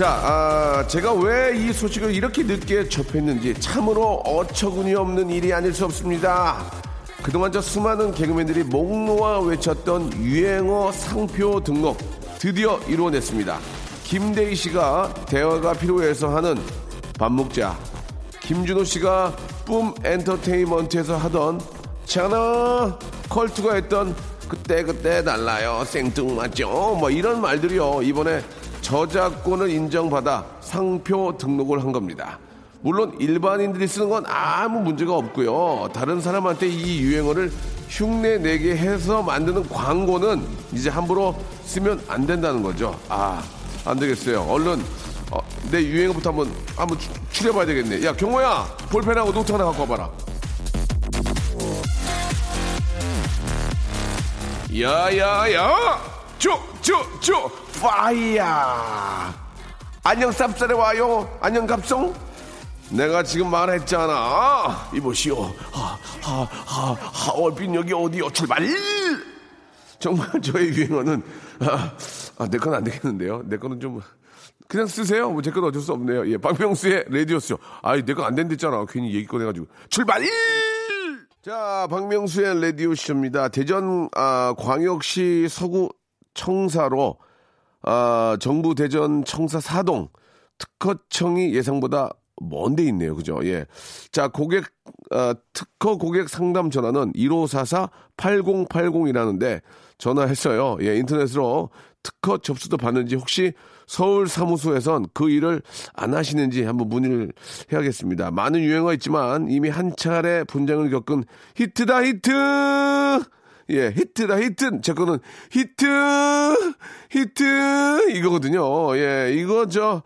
자 아, 제가 왜 이 소식을 이렇게 늦게 접했는지 참으로 어처구니 없는 일이 아닐 수 없습니다. 그동안 저 수많은 개그맨들이 목 놓아 외쳤던 유행어 상표 등록 드디어 이루어냈습니다. 김대희 씨가 대화가 필요해서 하는 밥 먹자. 김준호 씨가 뿜 엔터테인먼트에서 하던 차나 컬투가 했던 그때 그때 달라요. 생뚱맞죠. 뭐 이런 말들이요. 이번에 저작권을 인정받아 상표 등록을 한 겁니다 물론 일반인들이 쓰는 건 아무 문제가 없고요 다른 사람한테 이 유행어를 흉내 내게 해서 만드는 광고는 이제 함부로 쓰면 안 된다는 거죠 아 안 되겠어요. 얼른 어, 내 유행어부터 한번 한번 추- 추려봐야 되겠네. 야 경호야 볼펜하고 노트 하나 갖고 와봐라. 야야야 쭉쭉쭉 파이야 안녕 쌉쌀에 와요 안녕 갑송 내가 지금 말했잖아 이보시오 하하하 하얼빈 여기 어디요 출발 정말 저의 유행어는 아, 아, 내 건 안 되겠는데요. 내 거는 좀 그냥 쓰세요. 뭐 제 건 어쩔 수 없네요. 예, 박명수의 라디오쇼. 아이, 내가 안 된댔잖아. 괜히 얘기 꺼내가지고 출발! 자, 박명수의 라디오쇼입니다. 대전 아, 광역시 서구 청사로 아, 정부 대전 청사 사동 특허청이 예상보다 먼데 있네요. 그죠? 예. 자, 고객, 아, 특허 고객 상담 전화는 1544-8080이라는데 전화했어요. 예, 인터넷으로 특허 접수도 받는지 혹시 서울 사무소에선 그 일을 안 하시는지 한번 문의를 해야겠습니다. 많은 유행어 있지만 이미 한 차례 분쟁을 겪은 히트다 히트! 예, 히트다 히트. 제 거는 히트, 히트 이거거든요. 예, 이거 저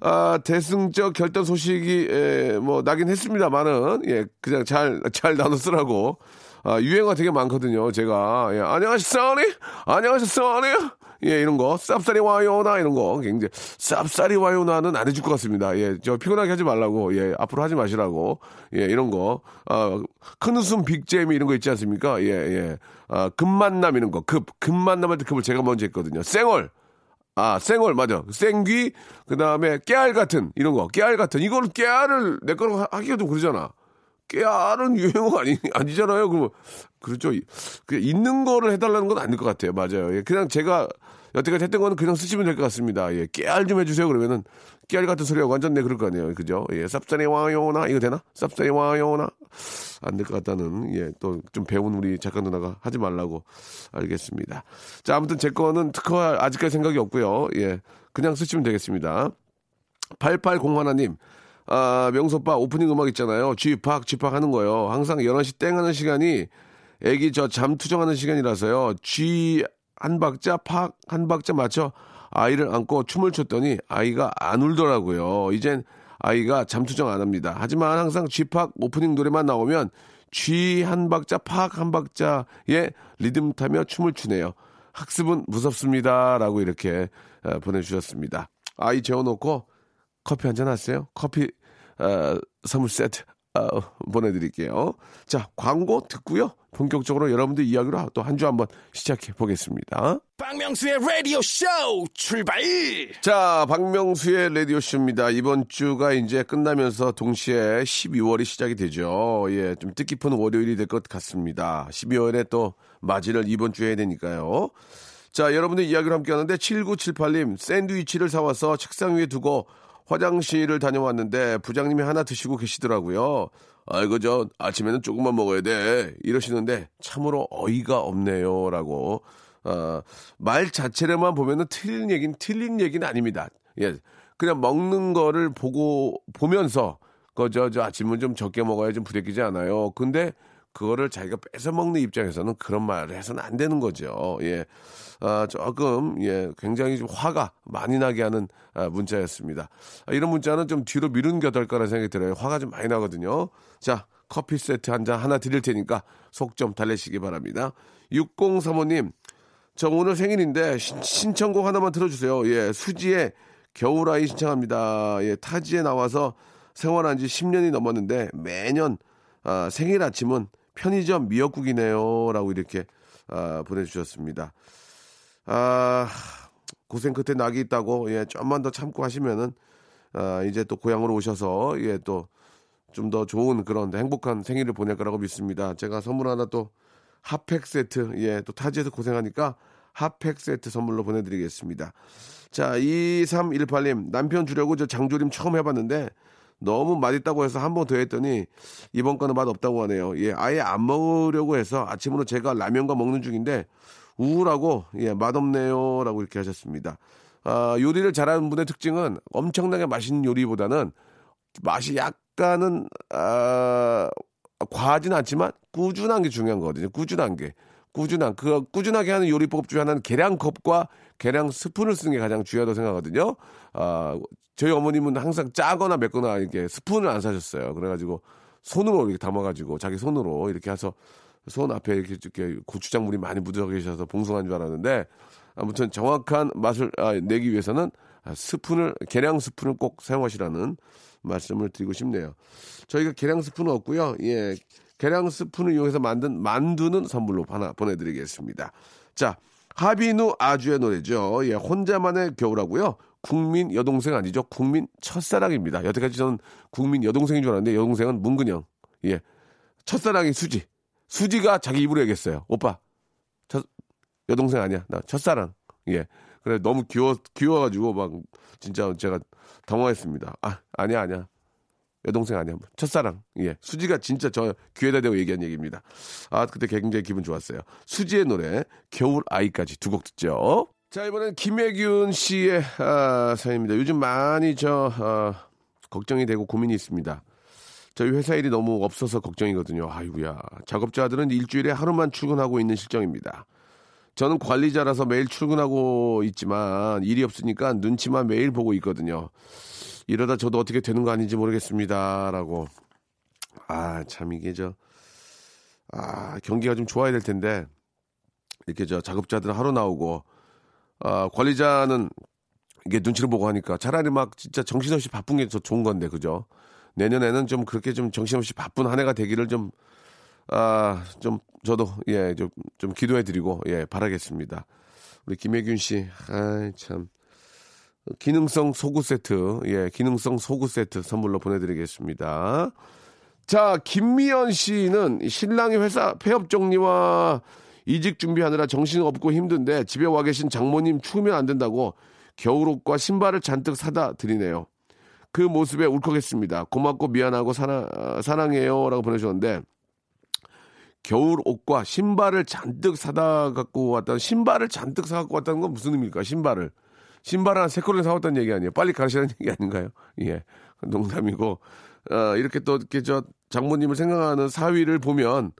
아, 대승적 결단 소식이 예, 뭐 나긴 했습니다만은 예, 그냥 잘 잘 나눠 쓰라고. 아, 유행어 되게 많거든요. 제가 예, 안녕하세요, 써니. 안녕하세요, 써니. 예, 이런 거 쌉싸리 와요나 이런 거 굉장히 쌉싸리 와요나는 안 해줄 것 같습니다. 예, 저 피곤하게 하지 말라고 예, 앞으로 하지 마시라고 예, 이런 거 아, 큰 웃음 빅잼이 이런 거 있지 않습니까? 예, 예, 아, 급만남 이런 거 급 급만남 할 때 급을 제가 먼저 했거든요. 쌩얼 아, 쌩얼, 맞아. 생귀, 그 다음에 깨알 같은, 이런 거, 깨알 같은. 이거는 깨알을 내 거로 하- 하기가 좀 그러잖아. 깨알은 유행어가 아니, 아니잖아요. 그, 그렇죠. 그 있는 거를 해달라는 건 아닐 것 같아요. 맞아요. 예, 그냥 제가 여태까지 했던 거는 그냥 쓰시면 될 것 같습니다. 예, 깨알 좀 해주세요. 그러면은, 깨알 같은 소리하고 완전 내 그럴 거 아니에요. 그죠? 예, 쌉싸리 와요나, 이거 되나? 쌉싸리 와요나? 안 될 것 같다는, 예, 또 좀 배운 우리 작가 누나가 하지 말라고 알겠습니다. 자, 아무튼 제 거는 특허 아직까지 생각이 없고요. 예, 그냥 쓰시면 되겠습니다. 8801님, 아, 명소빠 오프닝 음악 있잖아요. 쥐팍, 쥐팍 하는 거요. 항상 11시 땡 하는 시간이 애기 저 잠 투정하는 시간이라서요. 쥐 한 박자, 팍 한 박자 맞춰 아이를 안고 춤을 췄더니 아이가 안 울더라고요. 이젠 아이가 잠 투정 안 합니다. 하지만 항상 쥐팍 오프닝 노래만 나오면 쥐 한 박자, 팍 한 박자에 리듬 타며 춤을 추네요. 학습은 무섭습니다. 라고 이렇게 어, 보내주셨습니다. 아이 재워놓고 커피 한 잔 하세요. 커피 어, 선물 세트 어, 보내드릴게요. 자 광고 듣고요. 본격적으로 여러분들 이야기로 또 한 주 한번 시작해 보겠습니다. 박명수의 라디오 쇼 출발! 자 박명수의 라디오 쇼입니다. 이번 주가 이제 끝나면서 동시에 12월이 시작이 되죠. 예, 좀 뜻깊은 월요일이 될 것 같습니다. 12월에 또 맞이를 이번 주에 해야 되니까요. 자, 여러분들 이야기를 함께 하는데 7978님 샌드위치를 사와서 책상 위에 두고 화장실을 다녀왔는데 부장님이 하나 드시고 계시더라고요. 아이고 저 아침에는 조금만 먹어야 돼 이러시는데 참으로 어이가 없네요라고 어, 말 자체로만 보면은 틀린 얘기는 틀린 얘기는 아닙니다. 예, 그냥 먹는 거를 보고 보면서 그저 저 아침은 좀 적게 먹어야 좀 부대끼지 않아요. 근데 그거를 자기가 뺏어 먹는 입장에서는 그런 말을 해서는 안 되는 거죠. 예. 아, 조금, 예, 굉장히 좀 화가 많이 나게 하는 아, 문자였습니다. 아, 이런 문자는 좀 뒤로 미루는 게 어떨까라는 생각이 들어요. 화가 좀 많이 나거든요. 자, 커피 세트 한 잔 하나 드릴 테니까 속 좀 달래시기 바랍니다. 6035님, 저 오늘 생일인데 신, 청곡 하나만 틀어주세요. 예, 수지의 겨울아이 신청합니다. 예, 타지에 나와서 생활한 지 10년이 넘었는데 매년 아, 생일 아침은 편의점 미역국이네요. 라고 이렇게 아, 보내주셨습니다. 아, 고생 끝에 낙이 있다고, 예, 좀만 더 참고 하시면은, 아, 이제 또 고향으로 오셔서, 예, 또, 좀 더 좋은 그런 행복한 생일을 보낼 거라고 믿습니다. 제가 선물 하나 또, 핫팩 세트, 예, 또 타지에서 고생하니까 핫팩 세트 선물로 보내드리겠습니다. 자, 2318님, 남편 주려고 저 장조림 처음 해봤는데, 너무 맛있다고 해서 한 번 더 했더니 이번 거는 맛 없다고 하네요. 예, 아예 안 먹으려고 해서 아침으로 제가 라면과 먹는 중인데 우울하고 예, 맛없네요라고 이렇게 하셨습니다. 아, 요리를 잘하는 분의 특징은 엄청나게 맛있는 요리보다는 맛이 약간은 아, 과하진 않지만 꾸준한 게 중요한 거거든요. 꾸준한 게. 꾸준한 그 꾸준하게 하는 요리법 중에 하나는 계량컵과 계량 스푼을 쓰는 게 가장 중요하다고 생각하거든요. 아, 저희 어머님은 항상 짜거나 맵거나 이렇게 스푼을 안 사셨어요. 그래가지고 손으로 이렇게 담아가지고 자기 손으로 이렇게 해서 손 앞에 이렇게, 이렇게 고추장물이 많이 묻어 계셔서 봉숭아인 줄 알았는데 아무튼 정확한 맛을 아, 내기 위해서는 스푼을 계량 스푼을 꼭 사용하시라는 말씀을 드리고 싶네요. 저희가 계량 스푼은 없고요. 예, 계량 스푼을 이용해서 만든 만두는 선물로 하나 보내드리겠습니다. 자, 하비누 아주의 노래죠. 예, 혼자만의 겨울하고요. 국민 여동생 아니죠. 국민 첫사랑입니다. 여태까지 저는 국민 여동생인 줄 알았는데 여동생은 문근영. 예, 첫사랑이 수지. 수지가 자기 입으로 얘기했어요. 오빠, 첫, 여동생 아니야. 나 첫사랑. 예. 그래, 너무 귀여워, 귀여워 가지고 막 진짜 제가 당황했습니다. 아, 아니야, 아니야. 여동생 아니야. 첫사랑. 예. 수지가 진짜 저 귀에다 대고 얘기한 얘기입니다. 아, 그때 굉장히 기분 좋았어요. 수지의 노래, 겨울 아이까지 두 곡 듣죠. 자, 이번엔 김혜균 씨의 아, 사연입니다. 요즘 많이 저, 아, 걱정이 되고 고민이 있습니다. 저희 회사 일이 너무 없어서 걱정이거든요. 아이구야 작업자들은 일주일에 하루만 출근하고 있는 실정입니다. 저는 관리자라서 매일 출근하고 있지만 일이 없으니까 눈치만 매일 보고 있거든요. 이러다 저도 어떻게 되는 거 아닌지 모르겠습니다. 라고. 아, 참 이게 저, 아, 경기가 좀 좋아야 될 텐데, 이렇게 저 작업자들은 하루 나오고, 아, 관리자는 이게 눈치를 보고 하니까 차라리 막 진짜 정신없이 바쁜 게 더 좋은 건데, 그죠? 내년에는 좀 그렇게 좀 정신없이 바쁜 한 해가 되기를 좀, 아, 좀, 저도, 예, 좀, 좀 기도해 드리고, 예, 바라겠습니다. 우리 김혜균 씨, 아 참. 기능성 소구 세트, 예, 기능성 소구 세트 선물로 보내드리겠습니다. 자, 김미연 씨는 신랑이 회사 폐업 정리와 이직 준비하느라 정신 없고 힘든데 집에 와 계신 장모님 추우면 안 된다고 겨울옷과 신발을 잔뜩 사다 드리네요. 그 모습에 울컥했습니다. 고맙고 미안하고 사랑, 사랑해요. 라고 보내주셨는데, 겨울 옷과 신발을 잔뜩 사다 갖고 왔다는, 신발을 잔뜩 사 갖고 왔다는 건 무슨 의미입니까? 신발을. 신발 하나 세 컬을 사왔다는 얘기 아니에요. 빨리 가시라는 얘기 아닌가요? 예. 농담이고, 어, 이렇게 또, 이렇게 저 장모님을 생각하는 사위를 보면,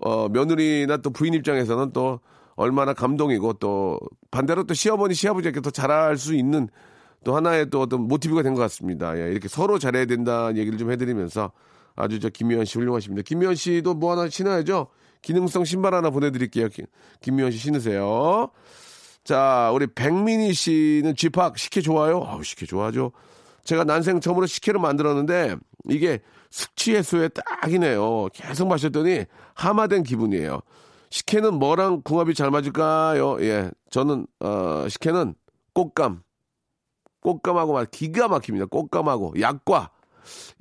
어, 며느리나 또 부인 입장에서는 또 얼마나 감동이고 또 반대로 또 시어머니, 시아버지에게 더 잘할 수 있는 또 하나의 또 어떤 모티브가 된 것 같습니다. 예, 이렇게 서로 잘해야 된다는 얘기를 좀 해드리면서 아주 저 김미연 씨 훌륭하십니다. 김미연 씨도 뭐 하나 신어야죠? 기능성 신발 하나 보내드릴게요. 김미연 씨 신으세요. 자, 우리 백민희 씨는 쥐팍 식혜 좋아요? 아우, 식혜 좋아하죠. 제가 난생 처음으로 식혜를 만들었는데 이게 숙취 해소에 딱이네요. 계속 마셨더니 하마된 기분이에요. 식혜는 뭐랑 궁합이 잘 맞을까요? 예, 저는 어, 식혜는 꽃감. 꽃감하고 막 기가 막힙니다. 꽃감하고 약과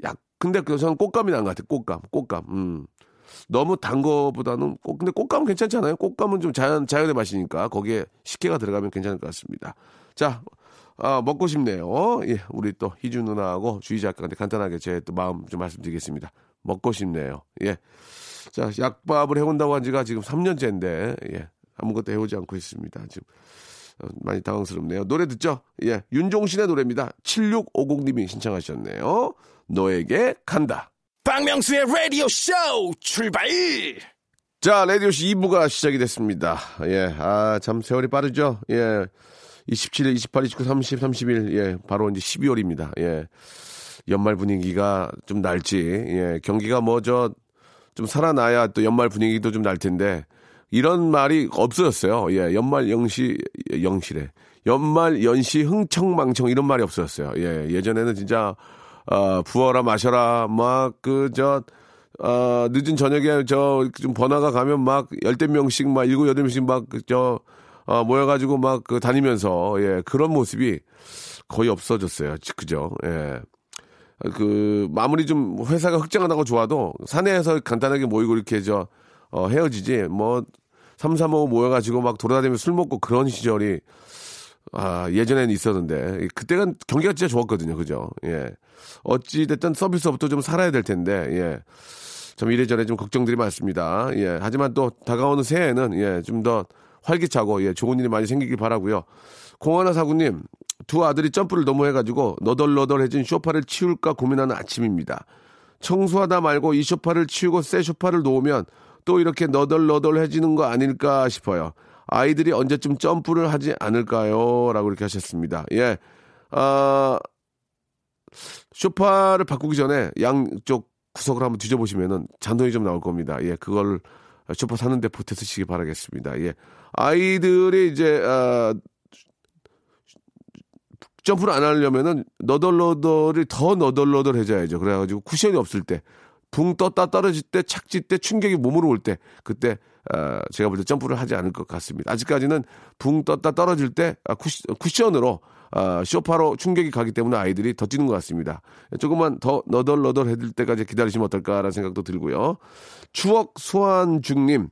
약. 근데 그 저는 꽃감이 나은 것 같아요. 꽃감, 꽃감. 음. 너무 단 거보다는 꽃, 근데 꽃감은 괜찮잖아요. 꽃감은 좀 자연, 자연의 맛이니까 거기에 식혜가 들어가면 괜찮을 것 같습니다. 자, 아, 먹고 싶네요. 예, 우리 또 희준 누나하고 주희 작가한테 간단하게 제 또 마음 좀 말씀드리겠습니다. 먹고 싶네요. 예. 자, 약밥을 해온다고 한 지가 지금 3년째인데, 예. 아무것도 해오지 않고 있습니다. 지금 어, 많이 당황스럽네요. 노래 듣죠? 예. 윤종신의 노래입니다. 7650님이 신청하셨네요. 너에게 간다. 박명수의 라디오 쇼 출발! 자, 라디오씨 2부가 시작이 됐습니다. 예, 아, 참 세월이 빠르죠? 예. 27일, 28일, 29, 30, 31, 예, 바로 이제 12월입니다. 예. 연말 분위기가 좀 날지, 예, 경기가 뭐 저, 좀 살아나야 또 연말 분위기도 좀 날 텐데, 이런 말이 없어졌어요. 예, 연말 영시, 영시래. 연말 연시 흥청망청 이런 말이 없어졌어요. 예, 예전에는 진짜, 어, 부어라 마셔라, 막, 그, 저, 어, 늦은 저녁에 저, 좀 번화가 가면 막 열댓 명씩 막 일곱, 여덟 명씩 막, 그 저, 어, 모여가지고 막 그 다니면서, 예, 그런 모습이 거의 없어졌어요. 그죠? 예. 그, 마무리 좀 회사가 흑장하다고 좋아도 사내에서 간단하게 모이고 이렇게 저, 어, 헤어지지, 뭐, 삼삼오오 모여가지고 막 돌아다니면서 술 먹고 그런 시절이, 아, 예전에는 있었는데, 그때가 경기가 진짜 좋았거든요. 그죠? 예. 어찌 됐든 서비스업도 좀 살아야 될 텐데, 예. 좀 이래저래 좀 걱정들이 많습니다. 예. 하지만 또 다가오는 새해에는, 예, 좀더 활기차고, 예, 좋은 일이 많이 생기길 바라고요 공하나 사구님, 두 아들이 점프를 너무 해가지고 너덜너덜해진 쇼파를 치울까 고민하는 아침입니다. 청소하다 말고 이 쇼파를 치우고 새 쇼파를 놓으면 또 이렇게 너덜너덜해지는 거 아닐까 싶어요. 아이들이 언제쯤 점프를 하지 않을까요? 라고 이렇게 하셨습니다. 예. 아, 쇼파를 바꾸기 전에 양쪽 구석을 한번 뒤져보시면은 잔돈이 좀 나올 겁니다. 예, 그걸 쇼파 사는데 보태 쓰시기 바라겠습니다. 예. 아이들이 이제, 아, 점프를 안 하려면은 너덜너덜이 더 너덜너덜해져야죠. 그래가지고 쿠션이 없을 때, 붕 떴다 떨어질 때, 착지 때, 충격이 몸으로 올 때, 그때 어, 제가 볼 때 점프를 하지 않을 것 같습니다. 아직까지는 붕 떴다 떨어질 때 아, 쿠션, 으로 어, 쇼파로 충격이 가기 때문에 아이들이 더 뛰는 것 같습니다. 조금만 더 너덜너덜 해질 때까지 기다리시면 어떨까라는 생각도 들고요. 추억 소환 중님.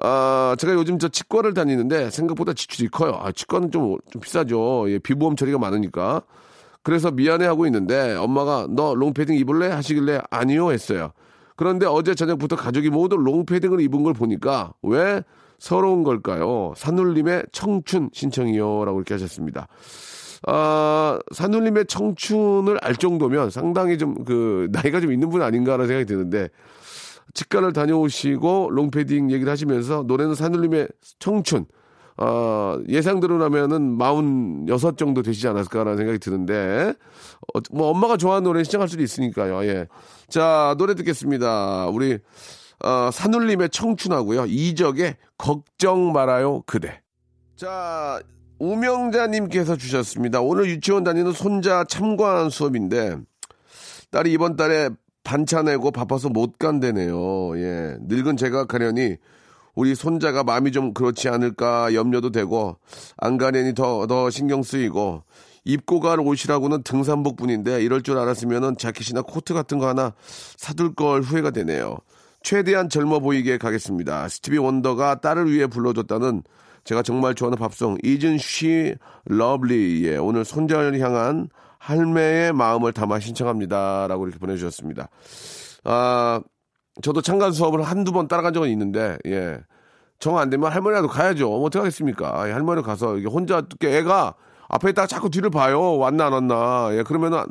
아, 제가 요즘 저 치과를 다니는데 생각보다 지출이 커요. 아, 치과는 좀, 좀 비싸죠. 예, 비보험 처리가 많으니까. 그래서 미안해 하고 있는데 엄마가 너 롱패딩 입을래? 하시길래 아니요 했어요. 그런데 어제 저녁부터 가족이 모두 롱패딩을 입은 걸 보니까 왜 서러운 걸까요? 산울림의 청춘 신청이요. 라고 이렇게 하셨습니다. 아, 산울림의 청춘을 알 정도면 상당히 좀 그 나이가 좀 있는 분 아닌가라는 생각이 드는데 치과를 다녀오시고 롱패딩 얘기를 하시면서 노래는 산울림의 청춘 어, 예상대로라면은 46 정도 되시지 않았을까라는 생각이 드는데, 어, 뭐 엄마가 좋아하는 노래 시청할 수도 있으니까요, 예. 자, 노래 듣겠습니다. 우리, 어, 산울림의 청춘하고요. 이적의 걱정 말아요, 그대. 자, 우명자님께서 주셨습니다. 오늘 유치원 다니는 손자 참관 수업인데, 딸이 이번 달에 반차 내고 바빠서 못 간대네요. 예. 늙은 제가 가려니 우리 손자가 마음이 좀 그렇지 않을까 염려도 되고 안 가려니 더, 더 신경 쓰이고 입고 갈 옷이라고는 등산복 뿐인데 이럴 줄 알았으면은 자켓이나 코트 같은 거 하나 사둘 걸 후회가 되네요. 최대한 젊어 보이게 가겠습니다. 스티비 원더가 딸을 위해 불러줬다는 제가 정말 좋아하는 팝송 Isn't She Lovely의 오늘 손자를 향한 할매의 마음을 담아 신청합니다라고 이렇게 보내주셨습니다. 아 저도 참가 수업을 한두 번 따라간 적은 있는데, 예. 정 안 되면 할머니라도 가야죠. 뭐 어떡하겠습니까? 예, 할머니 가서, 이게 혼자, 애가 앞에 있다가 자꾸 뒤를 봐요. 왔나, 안 왔나. 예, 그러면은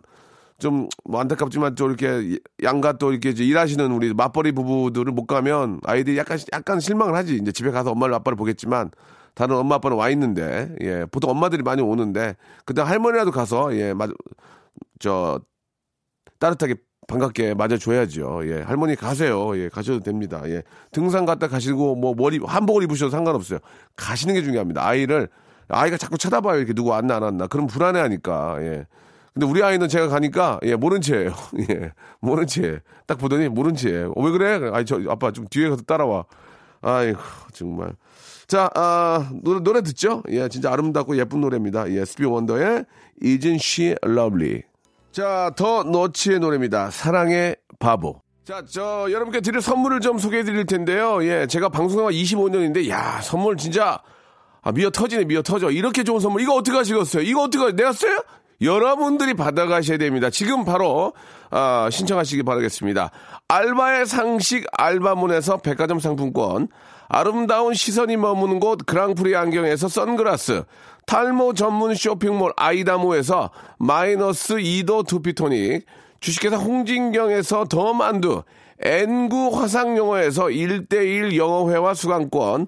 좀, 뭐 안타깝지만 또 이렇게 양가 또 이렇게 일하시는 우리 맞벌이 부부들을 못 가면 아이들이 약간, 약간 실망을 하지. 이제 집에 가서 엄마를 아빠를 보겠지만 다른 엄마 아빠는 와 있는데, 예, 보통 엄마들이 많이 오는데, 그때 할머니라도 가서, 예, 맞, 저, 따뜻하게 반갑게 맞아줘야죠. 예, 할머니 가세요. 예, 가셔도 됩니다. 예, 등산 갔다 가시고 뭐 머리 한복을 입으셔도 상관없어요. 가시는 게 중요합니다. 아이를 아이가 자꾸 쳐다봐요. 이렇게 누구 왔나 안 왔나. 그럼 불안해하니까. 예. 근데 우리 아이는 제가 가니까 예 모른 체예요. 예 모른 체. 딱 보더니 모른 체예요. 어, 왜 그래? 아이 저 아빠 좀 뒤에 가서 따라와. 아이고 정말. 자, 아, 노래, 노래 듣죠? 예, 진짜 아름답고 예쁜 노래입니다. 예, 스피 원더의 Isn't She Lovely. 자, 더 너치의 노래입니다. 사랑의 바보. 자, 저, 여러분께 드릴 선물을 좀 소개해 드릴 텐데요. 예, 제가 방송한 25년인데, 야, 선물 진짜, 아, 미어 터지네, 미어 터져. 이렇게 좋은 선물, 이거 어떻게 하시겠어요? 이거 어떻게, 내가 써요? 여러분들이 받아가셔야 됩니다. 지금 바로, 아, 신청하시기 바라겠습니다. 알바의 상식 알바문에서 백화점 상품권, 아름다운 시선이 머무는 곳 그랑프리 안경에서 선글라스, 탈모 전문 쇼핑몰 아이다모에서 마이너스 2도 두피토닉, 주식회사 홍진경에서 더 만두, N구 화상영어에서 1대1 영어회화 수강권,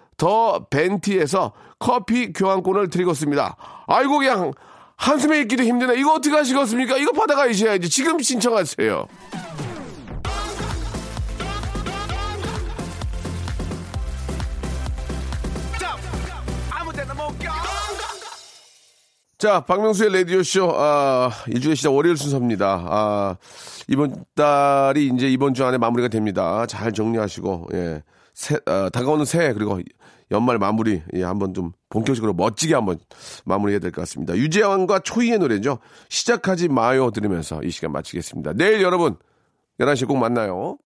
더 벤티에서 커피 교환권을 드리겠습니다. 아이고 그냥 한숨에 있기도 힘드네. 이거 어떻게 하시겠습니까? 이거 받아가셔야지. 지금 신청하세요. 자, 박명수의 라디오쇼, 아, 일주일 시작 월요일 순서입니다. 아, 이번 달이 이제 이번 주 안에 마무리가 됩니다. 잘 정리하시고, 예. 새, 아, 다가오는 새해, 그리고 연말 마무리, 예, 한번 좀 본격적으로 멋지게 한번 마무리해야 될 것 같습니다. 유재환과 초이의 노래죠. 시작하지 마요 들으면서 이 시간 마치겠습니다. 내일 여러분, 11시에 꼭 만나요.